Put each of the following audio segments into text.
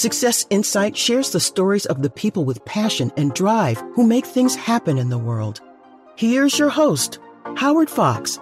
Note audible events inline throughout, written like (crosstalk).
Success Insight shares the stories of the people with passion and drive who make things happen in the world. Here's your host, Howard Fox.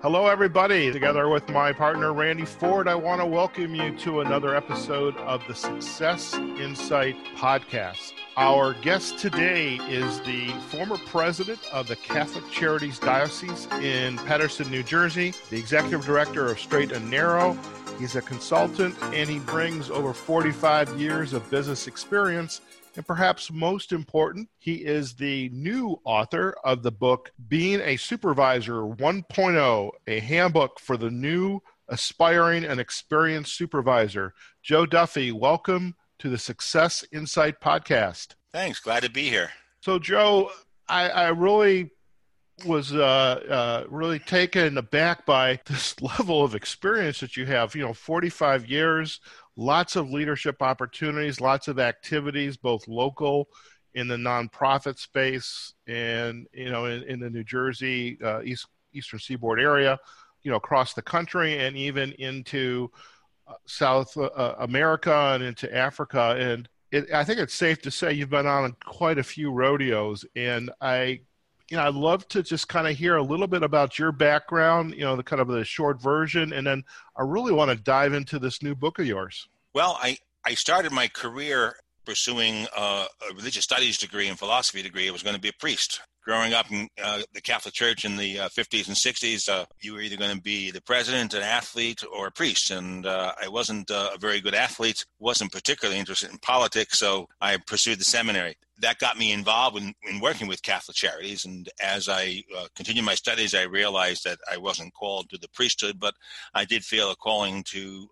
Hello, everybody. Together with my partner, Randy Ford, I want to welcome you to another episode of the Success Insight podcast. Our guest today is the former president of the Catholic Charities Diocese in Paterson, New Jersey, the executive director of Straight and Narrow, He's a consultant and he brings over 45 years of business experience. And perhaps most important, he is the new author of the book Being a Supervisor 1.0, a handbook for the new, aspiring, and experienced supervisor. Joe Duffy, welcome to the Success Insight podcast. Thanks. Glad to be here. So, Joe, I, I really was uh, uh, really taken aback by this (laughs) level of experience that you have. You know, 45 years, lots of leadership opportunities, lots of activities, both local in the nonprofit space and you know in, in the New Jersey uh, East Eastern Seaboard area, you know, across the country and even into uh, South uh, America and into Africa. And it, I think it's safe to say you've been on quite a few rodeos, and I you know, I'd love to just kind of hear a little bit about your background, you know, the kind of the short version, and then I really want to dive into this new book of yours. Well, I, I started my career pursuing uh, a religious studies degree and philosophy degree. I was going to be a priest. Growing up in uh, the Catholic Church in the uh, 50s and 60s, uh, you were either going to be the president, an athlete, or a priest. And uh, I wasn't uh, a very good athlete, wasn't particularly interested in politics, so I pursued the seminary that got me involved in, in working with Catholic Charities. And as I uh, continued my studies, I realized that I wasn't called to the priesthood, but I did feel a calling to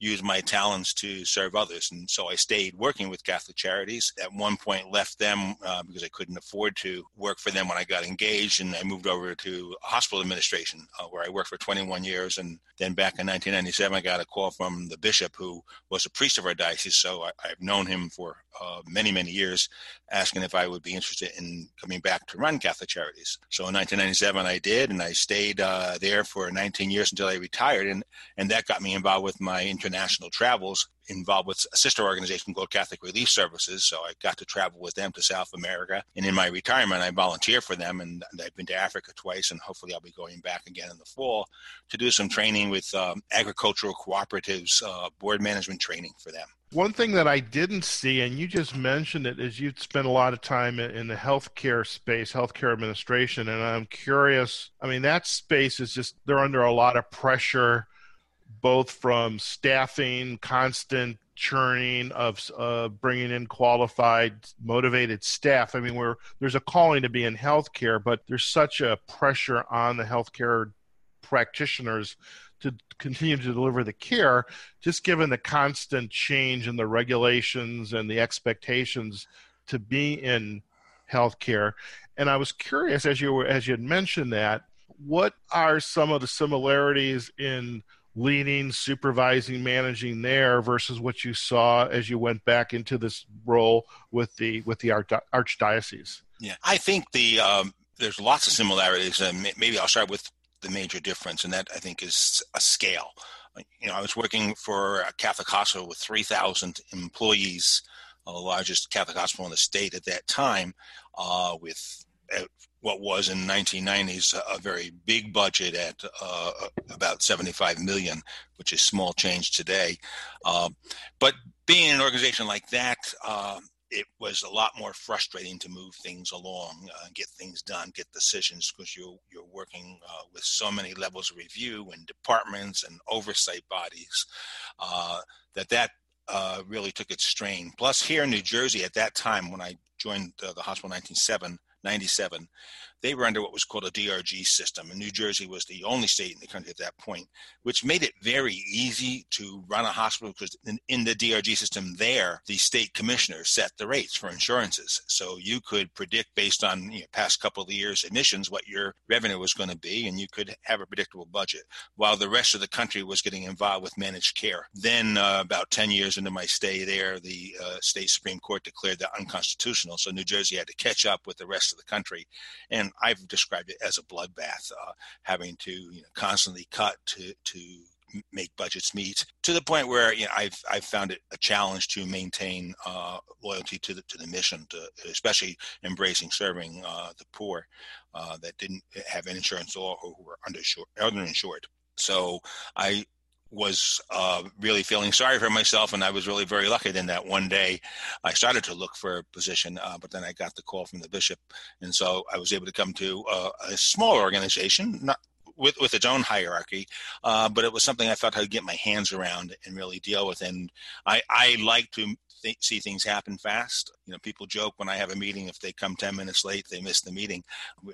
use my talents to serve others. And so I stayed working with Catholic Charities. At one point, left them uh, because I couldn't afford to work for them when I got engaged, and I moved over to hospital administration, uh, where I worked for 21 years. And then back in 1997, I got a call from the bishop, who was a priest of our diocese. So I, have known him for uh, many, many years, asking if I would be interested in coming back to run Catholic Charities. So in 1997, I did, and I stayed uh, there for 19 years until I retired, and and that got me involved with my international travels involved with a sister organization called Catholic Relief Services. So I got to travel with them to South America. And in my retirement, I volunteer for them. And, I've been to Africa twice. And hopefully, I'll be going back again in the fall to do some training with um, agricultural cooperatives, uh, board management training for them. One thing that I didn't see, and you just mentioned it, is you've spent a lot of time in the healthcare space, healthcare administration, and I'm curious. I mean, that space is just, they're under a lot of pressure both from staffing, constant churning of uh, bringing in qualified, motivated staff. I mean, we're, there's a calling to be in healthcare, but there's such a pressure on the healthcare practitioners to continue to deliver the care, just given the constant change in the regulations and the expectations to be in healthcare. And I was curious, as you were, as you had mentioned that, what are some of the similarities in leading, supervising, managing there versus what you saw as you went back into this role with the with the archdiocese? Yeah, I think the um, there's lots of similarities, and maybe I'll start with the major difference, and that I think is a scale. You know, I was working for a Catholic hospital with 3,000 employees, uh, the largest Catholic hospital in the state at that time, uh, with uh, what was in 1990s a very big budget at uh, about 75 million, which is small change today. Uh, but being in an organization like that, uh, it was a lot more frustrating to move things along, uh, get things done, get decisions because you're you're working uh, with so many levels of review and departments and oversight bodies uh, that that really took its strain. Plus, here in New Jersey at that time when I joined the hospital in 1997 97, they were under what was called a DRG system. And New Jersey was the only state in the country at that point, which made it very easy to run a hospital because in, in the DRG system there, the state commissioner set the rates for insurances. So you could predict based on you know, past couple of years admissions what your revenue was going to be, and you could have a predictable budget, while the rest of the country was getting involved with managed care. Then, uh, about 10 years into my stay there, the uh, state Supreme Court declared that unconstitutional. So New Jersey had to catch up with the rest of the country. And I've described it as a bloodbath, uh, having to you know, constantly cut to to make budgets meet to the point where you know I've I've found it a challenge to maintain uh, loyalty to the to the mission, to especially embracing serving uh, the poor uh, that didn't have insurance or who were underinsured. underinsured. So I was uh, really feeling sorry for myself, and I was really very lucky. Then that one day, I started to look for a position, uh, but then I got the call from the bishop, and so I was able to come to uh, a small organization, not with with its own hierarchy, uh, but it was something I felt I'd get my hands around and really deal with. And I I like to th- see things happen fast. You know, people joke when I have a meeting if they come ten minutes late, they miss the meeting.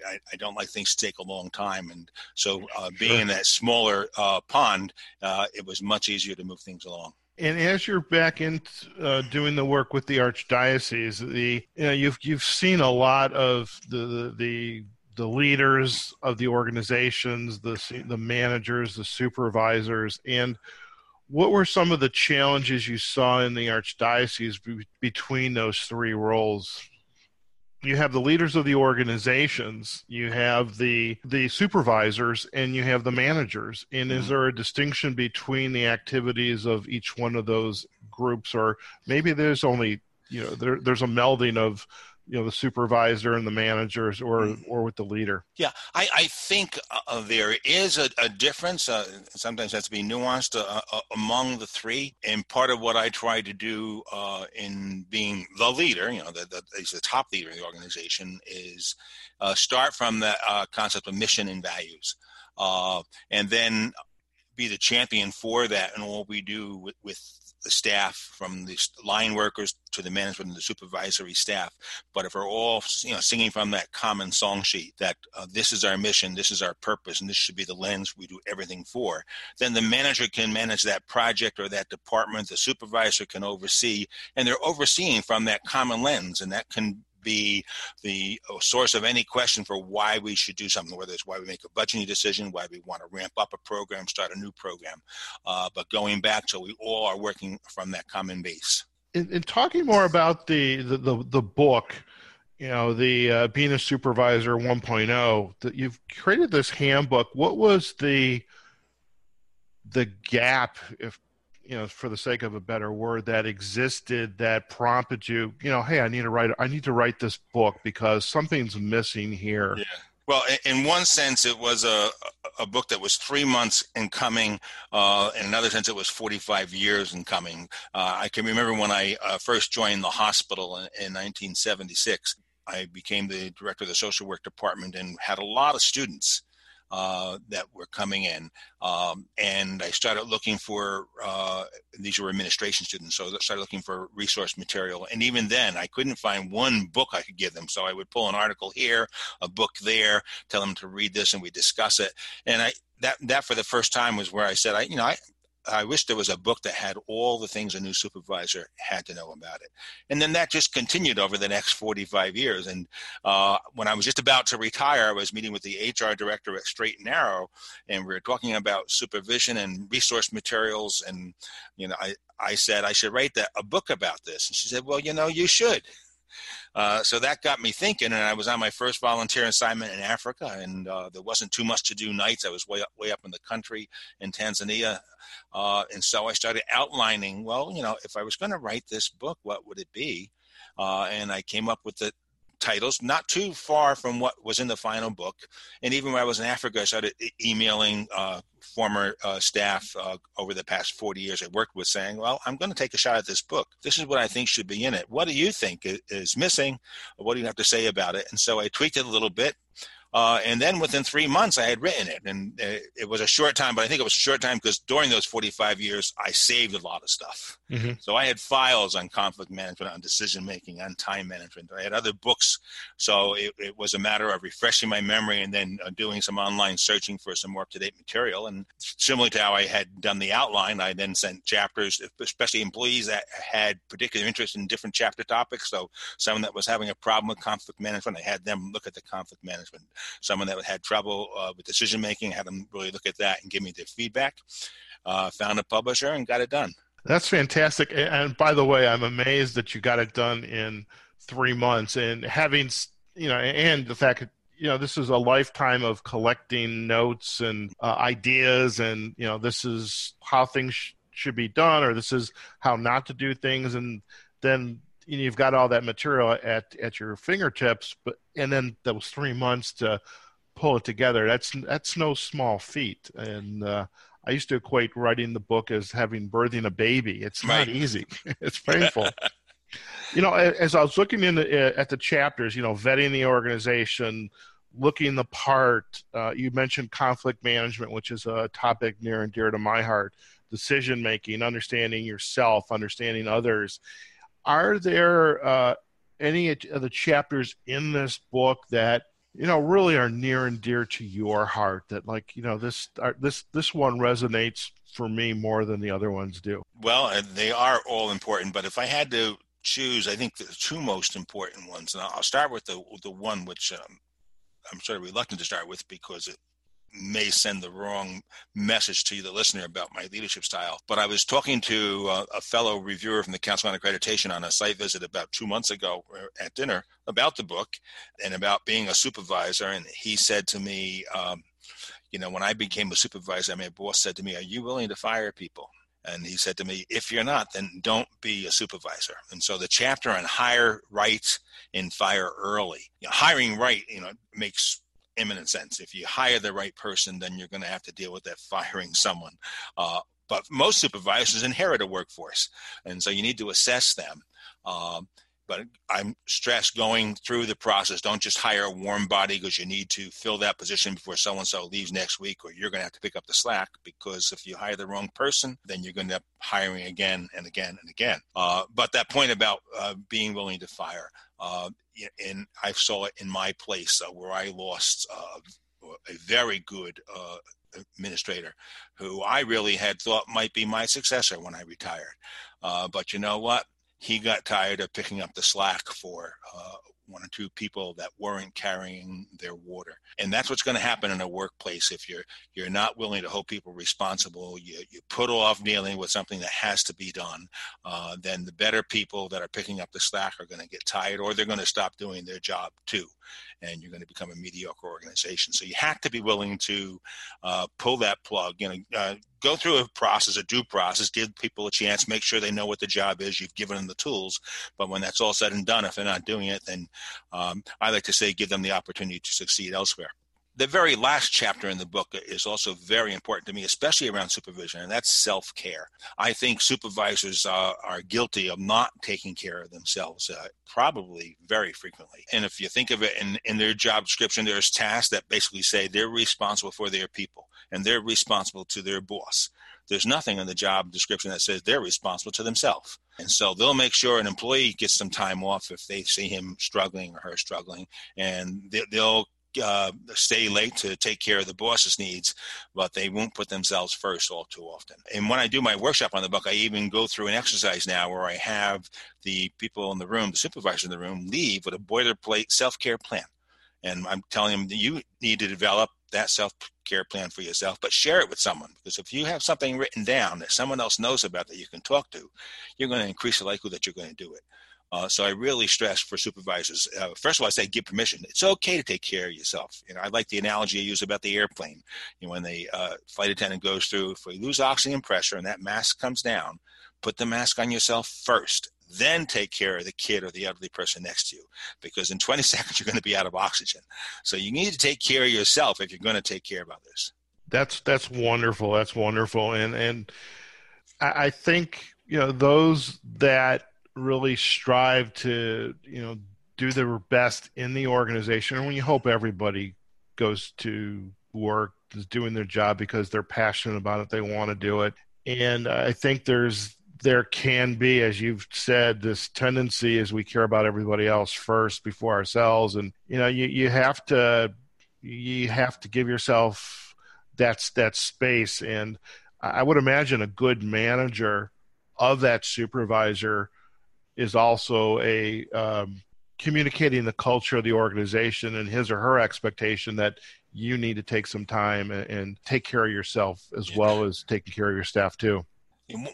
I, I don't like things to take a long time, and so uh, being sure. in that smaller uh, pond, uh, it was much easier to move things along and as you're back in uh, doing the work with the archdiocese, the you know you've you've seen a lot of the the, the the leaders of the organizations, the the managers, the supervisors, and what were some of the challenges you saw in the archdiocese be- between those three roles? You have the leaders of the organizations, you have the the supervisors, and you have the managers. And is mm-hmm. there a distinction between the activities of each one of those groups, or maybe there's only you know there, there's a melding of you know the supervisor and the managers or mm-hmm. or with the leader. Yeah i i think uh, there is a, a difference uh, sometimes has to be nuanced uh, uh, among the three. And part of what i try to do uh, in being the leader you know the, the, the top leader in the organization is uh, start from the concept of mission and values. And then be the champion for that and all we do with, with the staff, from the line workers to the management and the supervisory staff. But if we're all you know singing from that common song sheet that uh, this is our mission, this is our purpose, and this should be the lens we do everything for, then the manager can manage that project or that department. The supervisor can oversee, and they're overseeing from that common lens, and that can be the uh, source of any question for why we should do something, whether it's why we make a budgeting decision, why we want to ramp up a program, start a new program. Uh, but going back to we all are working from that common base. In, in talking more about the, the, the, the book, you know, the uh, being a supervisor 1.0, that you've created this handbook. What was the the gap, if you know, for the sake of a better word, that existed that prompted you, you know, hey, I need to write, I need to write this book because something's missing here. Yeah. Well, in one sense, it was a, a book that was three months in coming. Uh, in another sense, it was 45 years in coming. Uh, I can remember when I uh, first joined the hospital in, in 1976. I became the director of the social work department and had a lot of students uh, that were coming in. Um, and I started looking for, uh, these were administration students, so I started looking for resource material. And even then, I couldn't find one book I could give them. So I would pull an article here, a book there, tell them to read this, and we discuss it. And I, that, that for the first time was where I said, I, you know, I, I wish there was a book that had all the things a new supervisor had to know about it. And then that just continued over the next 45 years. And uh, when I was just about to retire, I was meeting with the HR director at Straight and Narrow, and we were talking about supervision and resource materials. And, you know, I, I said I should write that, a book about this. And she said, well, you know, you should. Uh, so that got me thinking, and I was on my first volunteer assignment in Africa, and uh, there wasn't too much to do nights. I was way up, way up in the country in Tanzania, uh, and so I started outlining. Well, you know, if I was going to write this book, what would it be? Uh, and I came up with the titles, not too far from what was in the final book. And even when I was in Africa, I started emailing uh, former uh, staff uh, over the past 40 years I worked with saying, Well, I'm going to take a shot at this book. This is what I think should be in it. What do you think is missing? What do you have to say about it? And so I tweaked it a little bit. Uh, and then within three months, I had written it, and it, was a short time. But I think it was a short time because during those 45 years, I saved a lot of stuff. Mm-hmm. So I had files on conflict management, on decision making, on time management. I had other books, so it, it was a matter of refreshing my memory and then uh, doing some online searching for some more up to date material. And similar to how I had done the outline, I then sent chapters, especially employees that had particular interest in different chapter topics. So someone that was having a problem with conflict management, I had them look at the conflict management someone that had trouble uh, with decision making, had them really look at that and give me their feedback. Uh, found a publisher and got it done. That's fantastic. And by the way, I'm amazed that you got it done in three months. And having, you know, and the fact that you know this is a lifetime of collecting notes and uh, ideas and you know this is how things sh- should be done or this is how not to do things and then you've got all that material at at your fingertips but and then those three months to pull it together that's that's no small feat and uh, I used to equate writing the book as having birthing a baby. It's not right. easy. (laughs) it's painful. you know, as I was looking in the, at the chapters, you know, vetting the organization, looking the part. Uh, you mentioned conflict management, which is a topic near and dear to my heart. Decision making, understanding yourself, understanding others. Are there uh, any of the chapters in this book that you know really are near and dear to your heart? That like you know this this this one resonates for me more than the other ones do. Well, they are all important, but if I had to choose, I think the two most important ones, and I'll start with the the one which um, I'm sort of reluctant to start with because it may send the wrong message to the listener about my leadership style. But I was talking to a, a, fellow reviewer from the Council on Accreditation on a site visit about two months ago uh, at dinner about the book and about being a supervisor. And he said to me, um, you know, when I became a supervisor, my boss said to me, Are you willing to fire people? And he said to me, if you're not, then don't be a supervisor. And so the chapter on hire right and fire early, you know, hiring right, you know, makes imminent sense. If you hire the right person, then you're going to have to deal with that firing someone. Uh, but most supervisors inherit a workforce, and so you need to assess them. Um, but I'm stressed going through the process. Don't just hire a warm body because you need to fill that position before so and so leaves next week, or you're going to have to pick up the slack. Because if you hire the wrong person, then you're going to end up hiring again and again and again. Uh, but that point about uh, being willing to fire, uh, and I saw it in my place uh, where I lost uh, a very good uh, administrator who I really had thought might be my successor when I retired. Uh, but you know what? he got tired of picking up the slack for one or two people that weren't carrying their water. And that's what's going to happen in a workplace. If you're you're not willing to hold people responsible you, you put off dealing with something that has to be done uh, then the better people that are picking up the slack are going to get tired or they're going to stop doing their job too. And you're going to become a mediocre organization. So you have to be willing to uh, pull that plug. You know uh, go through a process, a due process, give people a chance, make sure they know what the job is. You've given them the tools, but when that's all said and done, if they're not doing it, then um, I like to say give them the opportunity to succeed elsewhere the very last chapter in the book is also very important to me, especially around supervision, and that's self care. I think supervisors uh, are guilty of not taking care of themselves, uh, probably very frequently. And if you think of it in, in their job description, there's tasks that basically say they're responsible for their people and they're responsible to their boss. There's nothing in the job description that says they're responsible to themselves. And so they'll make sure an employee gets some time off if they see him struggling or her struggling, and they'll uh, stay late to take care of the boss's needs, but they won't put themselves first all too often. And when I do my workshop on the book, I even go through an exercise now where I have the people in the room, the supervisor in the room, leave with a boilerplate self care plan. And I'm telling them that you need to develop that self care plan for yourself, but share it with someone. Because if you have something written down that someone else knows about that you can talk to, you're going to increase the likelihood that you're going to do it. Uh, so I really stress for supervisors. Uh, first of all, I say give permission. It's okay to take care of yourself. You know, I like the analogy I use about the airplane. You know, when the uh, flight attendant goes through, if we lose oxygen pressure and that mask comes down, put the mask on yourself first. Then take care of the kid or the elderly person next to you, because in (laughs) 20 seconds you're going to be out of oxygen. So you need to take care of yourself if you're going to take care of others. That's that's wonderful. That's wonderful, and and I think you know those that really strive to you know do their best in the organization and when you hope everybody goes to work is doing their job because they're passionate about it they want to do it. And i think there's there can be as you've said this tendency as we care about everybody else first before ourselves. And you know you, you have to you have to give yourself that's that space. And i would imagine a good manager of that supervisor is also a um, communicating the culture of the organization and his or her expectation that you need to take some time and, and take care of yourself as well as taking care of your staff too.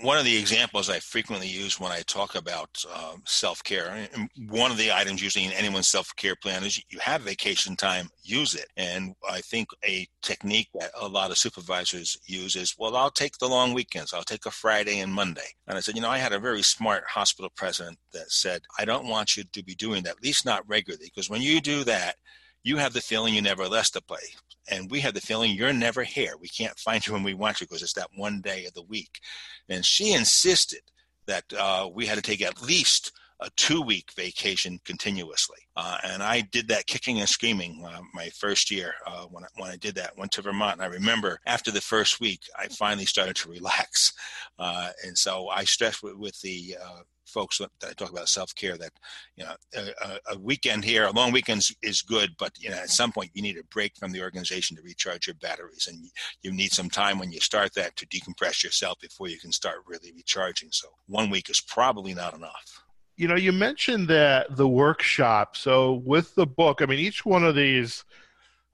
One of the examples I frequently use when I talk about um, self care, one of the items usually in anyone's self care plan is you have vacation time, use it. And I think a technique that a lot of supervisors use is, well, I'll take the long weekends. I'll take a Friday and Monday. And I said, you know, I had a very smart hospital president that said, I don't want you to be doing that, at least not regularly, because when you do that, you have the feeling you never left the place and we have the feeling you're never here. We can't find you when we want you because it's that one day of the week. And she insisted that uh, we had to take at least a two week vacation continuously. Uh, and I did that kicking and screaming uh, my first year uh, when, I, when I did that. Went to Vermont. And I remember after the first week, I finally started to relax. Uh, and so I stressed with, with the uh, folks that I talk about self care that you know a, a, weekend here, a long weekend is good, but you know at some point you need a break from the organization to recharge your batteries, and you need some time when you start that to decompress yourself before you can start really recharging. So one week is probably not enough. You know, you mentioned that the workshop. So with the book, I mean, each one of these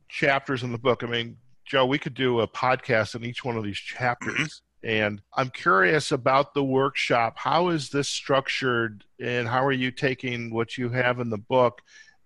chapters in the book, I mean, Joe, we could do a podcast on each one of these chapters. And I'm curious about the workshop. How is this structured, and how are you taking what you have in the book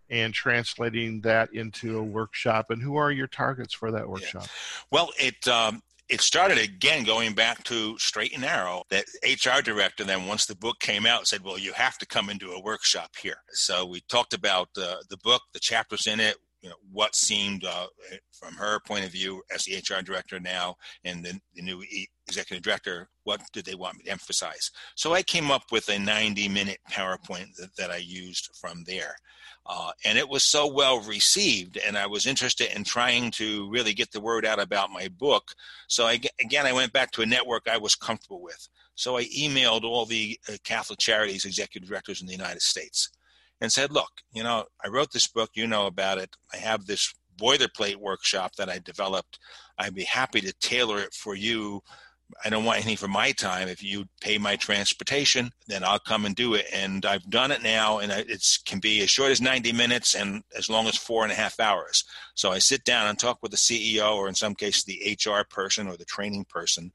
and translating that into a workshop? And who are your targets for that workshop? Yeah. Well, it um, it started again going back to straight and narrow that hr director then once the book came out said well you have to come into a workshop here so we talked about uh, the book the chapters in it you know what seemed uh, from her point of view as the HR director now and the, the new executive director, what did they want me to emphasize? So I came up with a 90 minute PowerPoint that, that I used from there. Uh, and it was so well received, and I was interested in trying to really get the word out about my book. So I, again, I went back to a network I was comfortable with. So I emailed all the uh, Catholic Charities executive directors in the United States and said, look, you know, I wrote this book, you know about it. I have this boilerplate workshop that I developed. I'd be happy to tailor it for you I don't want anything for my time. If you pay my transportation, then I'll come and do it. And I've done it now, and it can be as short as 90 minutes and as long as four and a half hours. So I sit down and talk with the CEO, or in some cases, the HR person or the training person.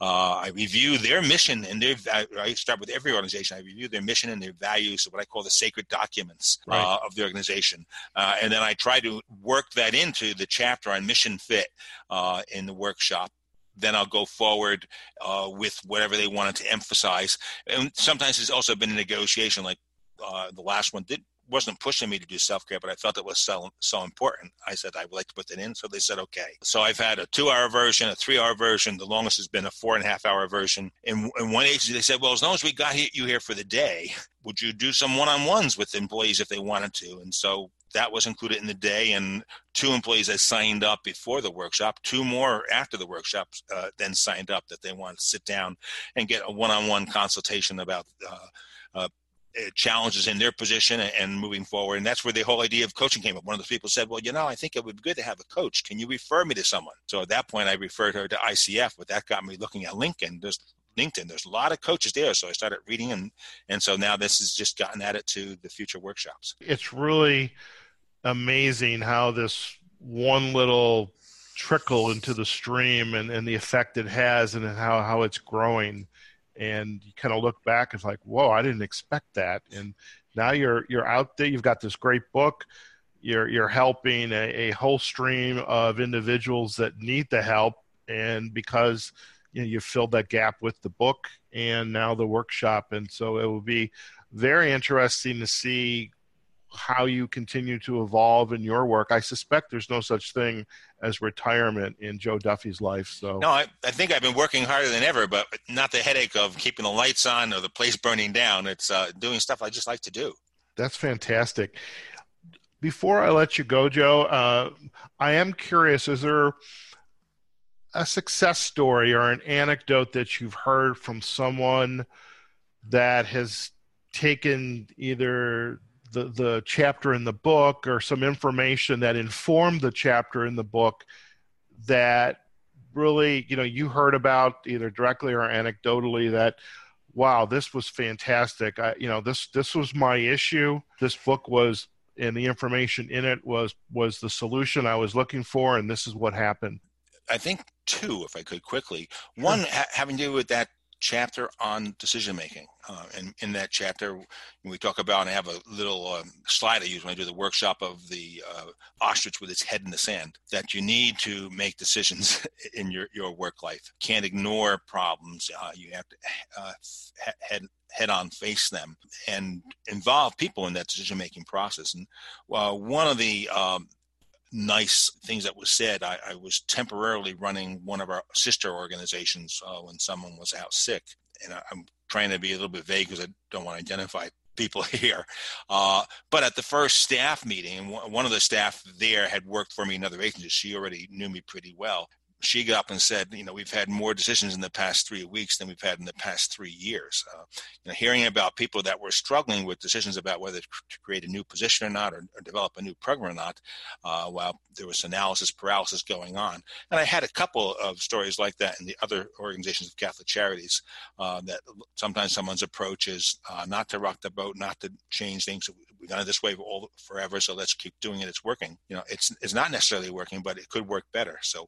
Uh, I review their mission and their. I start with every organization. I review their mission and their values, what I call the sacred documents right. uh, of the organization, uh, and then I try to work that into the chapter on mission fit uh, in the workshop then I'll go forward uh, with whatever they wanted to emphasize. And sometimes it's also been a negotiation, like uh, the last one did wasn't pushing me to do self care, but I felt it was so so important. I said I would like to put that in, so they said okay. So I've had a two hour version, a three hour version. The longest has been a four and a half hour version. And in one agency, they said, well, as long as we got you here for the day, would you do some one on ones with employees if they wanted to? And so that was included in the day, and two employees that signed up before the workshop, two more after the workshop uh, then signed up that they wanted to sit down and get a one-on-one consultation about uh, uh, Uh, challenges in their position and moving forward. And that's where the whole idea of coaching came up. One of the people said, well, you know, I think it would be good to have a coach. Can you refer me to someone? So at that point, I referred her to ICF, but that got me looking at LinkedIn. There's LinkedIn. There's a lot of coaches there. So I started reading and, and so now this has just gotten added to the future workshops. It's really amazing how this one little trickle into the stream and, and the effect it has and how, how it's growing and you kind of look back it's like whoa i didn't expect that. And now you're you're out there you've got this great book. You're you're helping a, a whole stream of individuals that need the help and because you know you filled that gap with the book and now the workshop. And so it will be very interesting to see how you continue to evolve in your work. I suspect there's no such thing as retirement in Joe Duffy's life. So no, I, I think I've been working harder than ever, but not the headache of keeping the lights on or the place burning down. It's uh, doing stuff I just like to do. That's fantastic. Before I let you go, Joe, uh, I am curious: is there a success story or an anecdote that you've heard from someone that has taken either the, the chapter in the book or some information that informed the chapter in the book that really you know you heard about either directly or anecdotally that wow this was fantastic. I, you know this this was my issue. This book was and the information in it was was the solution i was looking for and this is what happened. I think two if i could quickly. One ha- having to do with that chapter on decision making. Uh, and in that chapter, we talk about, and I have a little um, slide I use when I do the workshop of the uh, ostrich with its head in the sand, that you need to make decisions (laughs) in your, your work life. Can't ignore problems. Uh, you have to uh, head, head on face them and involve people in that decision making process. And uh, one of the um, nice things that was said. I, I, was temporarily running one of our sister organizations uh, when someone was out sick, and I, am trying to be a little bit vague because I don't want to identify people (laughs) here. Uh, but at the first staff meeting, one of the staff there had worked for me in other agencies. She already knew me pretty well she got up and said, you know, we've had more decisions in the past three weeks than we've had in the past three years. Uh, you know, hearing about people that were struggling with decisions about whether to create a new position or not, or, or develop a new program or not, uh, while there was analysis paralysis going on. And I had a couple of stories like that in the other organizations of Catholic Charities. Uh, that sometimes someone's approach is uh, not to rock the boat, not to change things we've done it this way all forever, so let's keep doing it. It's working. You know, it's it's not necessarily working, but it could work better. So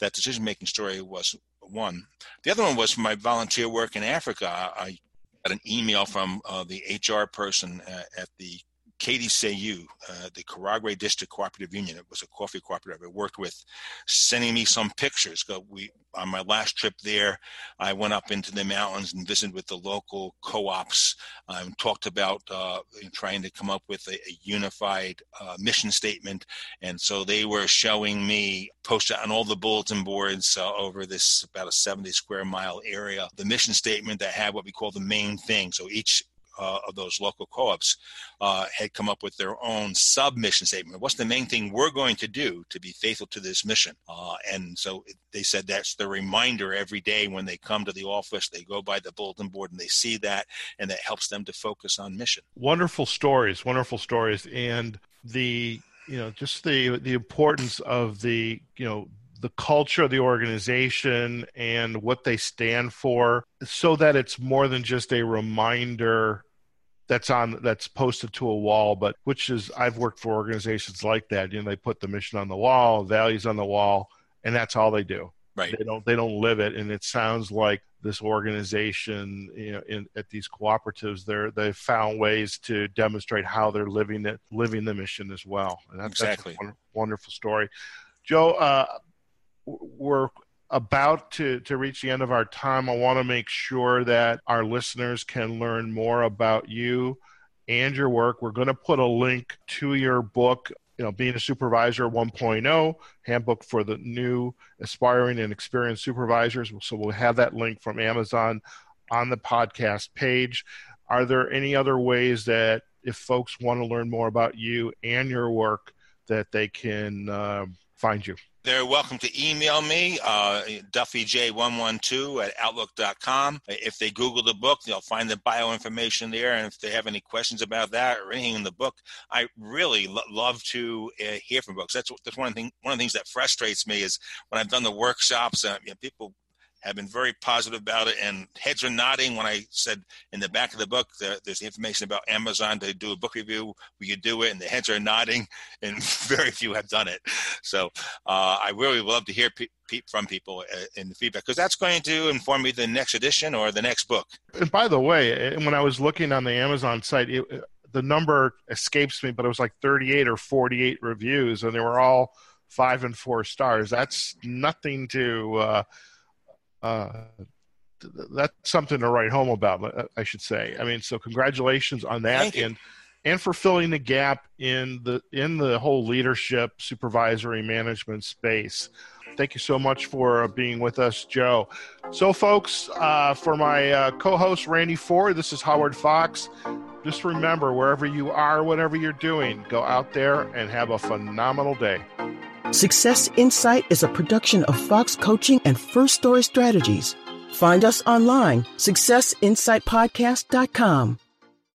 that decision making story was one. The other one was my volunteer work in Africa. I got an email from uh, the HR person uh, at the KDCU, uh, the Karagwe District Cooperative Union. It was a coffee cooperative I worked with, sending me some pictures. We on my last trip there, I went up into the mountains and visited with the local co-ops. Um, talked about uh, trying to come up with a, a unified uh, mission statement, and so they were showing me posted on all the bulletin boards uh, over this about a 70 square mile area the mission statement that had what we call the main thing. So each uh, of those local co-ops uh, had come up with their own submission statement. What's the main thing we're going to do to be faithful to this mission? Uh, and so they said that's the reminder every day when they come to the office, they go by the bulletin board and they see that, and that helps them to focus on mission. Wonderful stories, wonderful stories, and the you know just the the importance of the you know the culture of the organization and what they stand for so that it's more than just a reminder that's on that's posted to a wall but which is i've worked for organizations like that. You know they put the mission on the wall values on the wall and that's all they do. Right. They don't they don't live it. And it sounds like this organization you know in, at these cooperatives they're they've found ways to demonstrate how they're living it living the mission as well. And that's, exactly. that's a wonderful story. Joe uh, we're about to, to reach the end of our time, I want to make sure that our listeners can learn more about you and your work. We're going to put a link to your book, you know, Being a Supervisor 1.0, handbook for the new aspiring and experienced supervisors. So we'll have that link from Amazon on the podcast page. Are there any other ways that if folks want to learn more about you and your work that they can uh, find you? They're welcome to email me, uh, duffyj112 at outlook.com. If they Google the book, they'll find the bio information there. And if they have any questions about that or anything in the book, I really lo- love to uh, hear from books. That's, that's one, thing, one of the things that frustrates me is when I've done the workshops, uh, you know, people have been very positive about it, and heads are nodding when I said in the back of the book there, there's information about Amazon to do a book review. We could do it, and the heads are nodding, (laughs) and very few have done it. So uh, I really love to hear pe- pe- from people uh, in the feedback because that's going to inform me the next edition or the next book. And by the way, when I was looking on the Amazon site, it, the number escapes me, but it was like 38 or 48 reviews, and they were all five and four stars. That's nothing to. Uh, uh, that's something to write home about. I should say. I mean, so congratulations on that, and and for filling the gap in the in the whole leadership, supervisory management space. Thank you so much for being with us, Joe. So, folks, uh, for my uh, co-host Randy Ford, this is Howard Fox. Just remember, wherever you are, whatever you're doing, go out there and have a phenomenal day. Success Insight is a production of Fox Coaching and First Story Strategies. Find us online, successinsightpodcast.com.